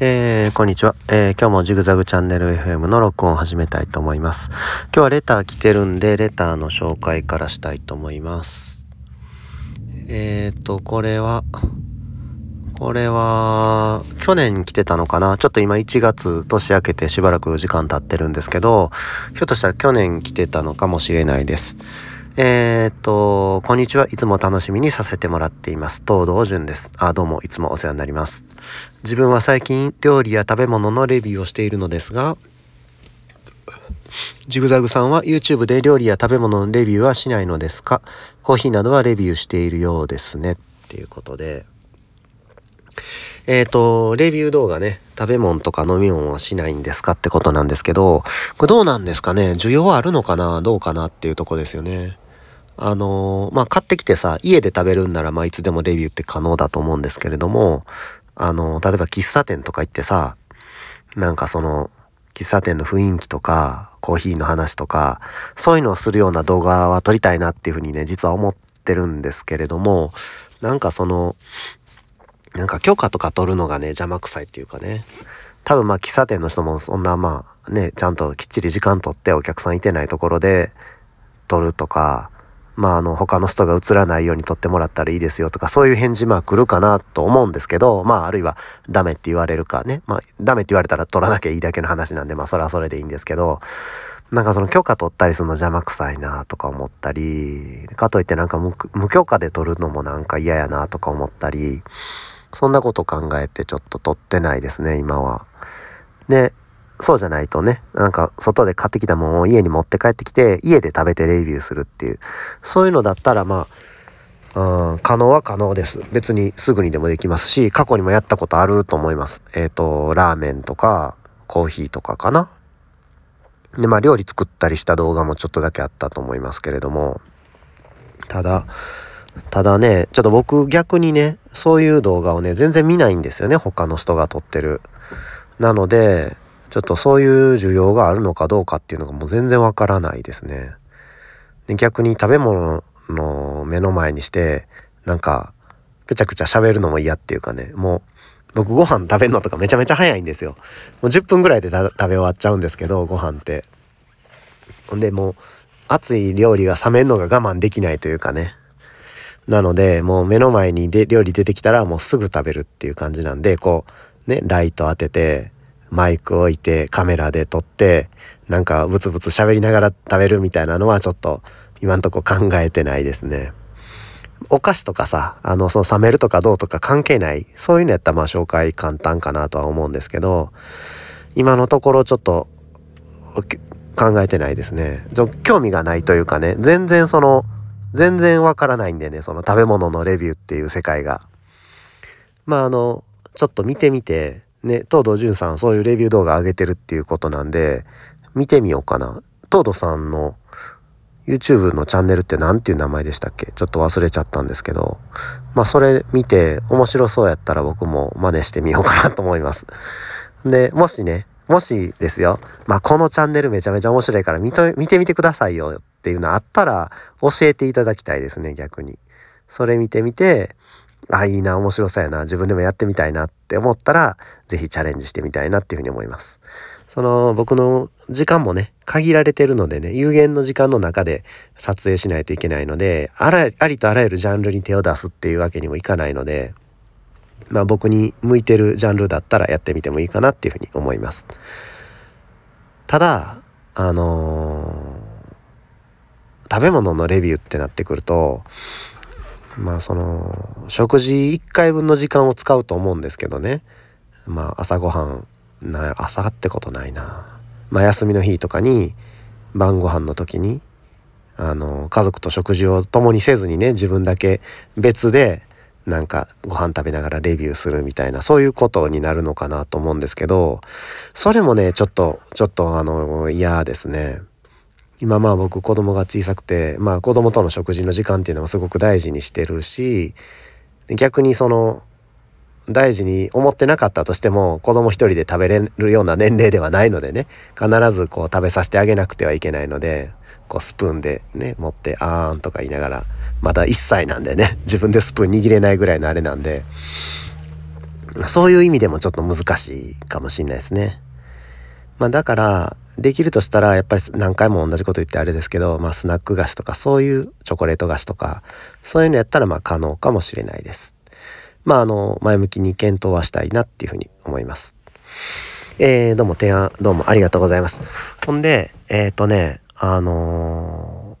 えー、こんにちは、えー、今日もジグザグチャンネル FM の録音を始めたいと思います。今日はレター来てるんで、レターの紹介からしたいと思います。えーと、これは、これは、去年来てたのかな？ちょっと今1月年明けてしばらく時間経ってるんですけど、ひょっとしたら去年来てたのかもしれないです。えー、っと、こんにちは。いつも楽しみにさせてもらっています。東道順です。あ、どうも、いつもお世話になります。自分は最近、料理や食べ物のレビューをしているのですが、ジグザグさんは YouTube で料理や食べ物のレビューはしないのですか？コーヒーなどはレビューしているようですね。っていうことで。えっ、ー、と、レビュー動画ね、食べ物とか飲み物はしないんですか？ってことなんですけど、これどうなんですかね？需要はあるのかな？どうかな？っていうとこですよね。あのー、まあ、買ってきてさ、家で食べるんなら、まあ、いつでもレビューって可能だと思うんですけれども、あのー、例えば喫茶店とか行ってさ、なんかその、喫茶店の雰囲気とか、コーヒーの話とか、そういうのをするような動画は撮りたいなっていうふうにね、実は思ってるんですけれども、なんかその、なんか許可とか取るのがね、邪魔くさいっていうかね、多分まあ喫茶店の人もそんなまあね、ちゃんときっちり時間取ってお客さんいてないところで撮るとか、まあ、あの、他の人が映らないように撮ってもらったらいいですよとか、そういう返事まあ来るかなと思うんですけど、まあ、あるいはダメって言われるかね。まあ、ダメって言われたら撮らなきゃいいだけの話なんで、まあ、それはそれでいいんですけど、なんかその許可取ったりするの邪魔くさいなとか思ったり、かといってなんか無許可で撮るのもなんか嫌やなとか思ったり、そんなこと考えてちょっと撮ってないですね、今は。で、そうじゃないとね、なんか外で買ってきたものを家に持って帰ってきて、家で食べてレビューするっていう、そういうのだったらまあ、うん、可能は可能です。別にすぐにでもできますし、過去にもやったことあると思います。えっ、ー、と、ラーメンとか、コーヒーとかかな。で、まあ料理作ったりした動画もちょっとだけあったと思いますけれども、ただ、ただね、ちょっと僕逆にね、そういう動画をね、全然見ないんですよね、他の人が撮ってる。なので、ちょっとそういう需要があるのかどうかっていうのがもう全然わからないですね。で逆に食べ物の目の前にしてなんかぺちゃくちゃ喋るのも嫌っていうかねもう僕ご飯食べるのとかめちゃめちゃ早いんですよ。もう10分ぐらいで食べ終わっちゃうんですけどご飯って。ほんでもう熱い料理が冷めるのが我慢できないというかね。なのでもう目の前にで料理出てきたらもうすぐ食べるっていう感じなんでこうねライト当ててマイク置いてカメラで撮ってなんかブツブツ喋りながら食べるみたいなのはちょっと今んとこ考えてないですね。お菓子とかさ、あの、その冷めるとかどうとか関係ない、そういうのやったらまあ紹介簡単かなとは思うんですけど、今のところちょっと考えてないですね。興味がないというかね、全然その、全然わからないんでね、その食べ物のレビューっていう世界が。まああの、ちょっと見てみて、ね、東堂潤さんそういうレビュー動画上げてるっていうことなんで、見てみようかな。東堂さんの YouTube のチャンネルって何ていう名前でしたっけ？ちょっと忘れちゃったんですけど、まあそれ見て面白そうやったら僕も真似してみようかなと思います。で、もしね、もしですよ、まあこのチャンネルめちゃめちゃ面白いから見と見てみてくださいよっていうのあったら教えていただきたいですね、逆に。それ見てみて、あ、いいな、面白そうやな、自分でもやってみたいなって思ったら、是非チャレンジしてみたいなっていうふうに思います。その、僕の時間もね、限られてるのでね、有限の時間の中で撮影しないといけないので、あら、ありとあらゆるジャンルに手を出すっていうわけにもいかないので、まあ僕に向いてるジャンルだったらやってみてもいいかなっていうふうに思います。ただ、あのー、食べ物のレビューってなってくると、まあその食事1回分の時間を使うと思うんですけどねまあ朝ごはんな朝ってことないなまあ休みの日とかに晩ご飯の時にあの家族と食事を共にせずにね自分だけ別でなんかご飯食べながらレビューするみたいなそういうことになるのかなと思うんですけどそれもねちょっとちょっとあの嫌ですね。今まあ僕子供が小さくてまあ子供との食事の時間っていうのはすごく大事にしてるし逆にその大事に思ってなかったとしても子供一人で食べれるような年齢ではないのでね必ずこう食べさせてあげなくてはいけないのでこうスプーンでね持って「あーん」とか言いながらまだ1歳なんでね 自分でスプーン握れないぐらいのあれなんでそういう意味でもちょっと難しいかもしれないですね。まあだから、できるとしたらやっぱり何回も同じこと言ってあれですけど、まあスナック菓子とかそういうチョコレート菓子とかそういうのやったらまあ可能かもしれないです。まああの前向きに検討はしたいなっていうふうに思います。えー、どうも提案どうもありがとうございます。ほんで、えっ、ー、とね、あの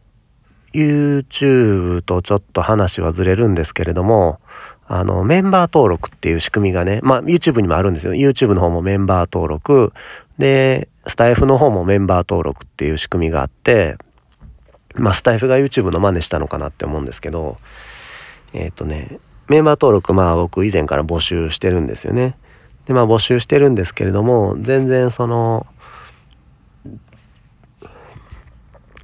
ー、YouTube とちょっと話はずれるんですけれども、あの、メンバー登録っていう仕組みがね、まあ YouTube にもあるんですよ。YouTube の方もメンバー登録。で、スタイフの方もメンバー登録っていう仕組みがあって、まあスタイフが YouTube の真似したのかなって思うんですけど、えっ、ー、とね、メンバー登録まあ僕以前から募集してるんですよね。でまあ募集してるんですけれども全然その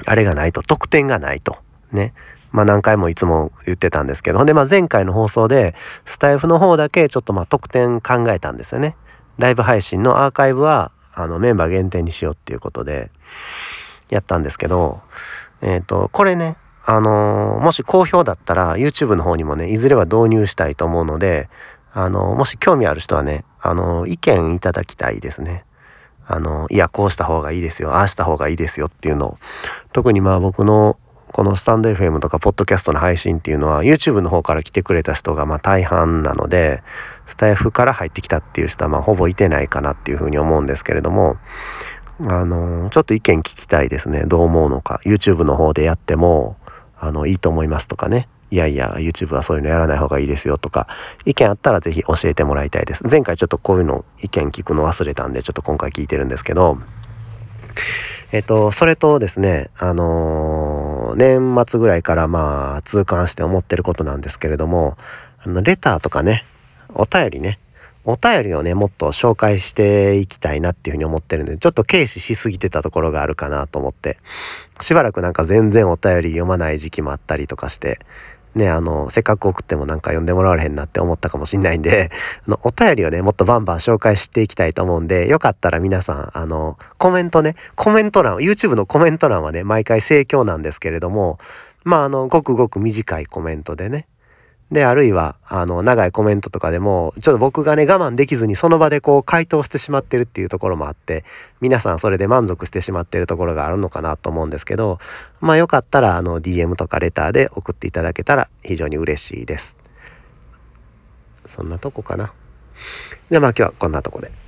あれがないと得点がないとねまあ何回もいつも言ってたんですけどでまあ前回の放送でスタイフの方だけちょっとまあ得点考えたんですよねライブ配信のアーカイブはあのメンバー限定にしようっていうことでやったんですけどえっ、ー、とこれねあのー、もし好評だったら YouTube の方にもねいずれは導入したいと思うのであの、もし興味ある人はね、あの、意見いただきたいですね。あの、いや、こうした方がいいですよ、ああした方がいいですよっていうのを。特にまあ僕のこのスタンド FM とかポッドキャストの配信っていうのは YouTube の方から来てくれた人がま大半なので、スタイフから入ってきたっていう人はまほぼいてないかなっていうふうに思うんですけれども、あの、ちょっと意見聞きたいですね。どう思うのか。YouTube の方でやっても、あの、いいと思いますとかね。いやいや YouTube はそういうのやらない方がいいですよとか意見あったら是非教えてもらいたいです前回ちょっとこういうの意見聞くの忘れたんでちょっと今回聞いてるんですけどえっとそれとですねあのー、年末ぐらいからまあ痛感して思ってることなんですけれどもあのレターとかねお便りねお便りをねもっと紹介していきたいなっていうふうに思ってるんでちょっと軽視しすぎてたところがあるかなと思ってしばらくなんか全然お便り読まない時期もあったりとかしてね、あの、せっかく送ってもなんか読んでもらわれへんなって思ったかもしんないんで、あの、お便りをね、もっとバンバン紹介していきたいと思うんで、よかったら皆さん、あの、コメントね、コメント欄、YouTube のコメント欄はね、毎回盛況なんですけれども、まあ、あの、ごくごく短いコメントでね、で、あるいは、あの、長いコメントとかでも、ちょっと僕がね、我慢できずにその場でこう回答してしまってるっていうところもあって、皆さんそれで満足してしまってるところがあるのかなと思うんですけど、まあよかったら、あの、DM とかレターで送っていただけたら非常に嬉しいです。そんなとこかな。じゃあまあ今日はこんなとこで。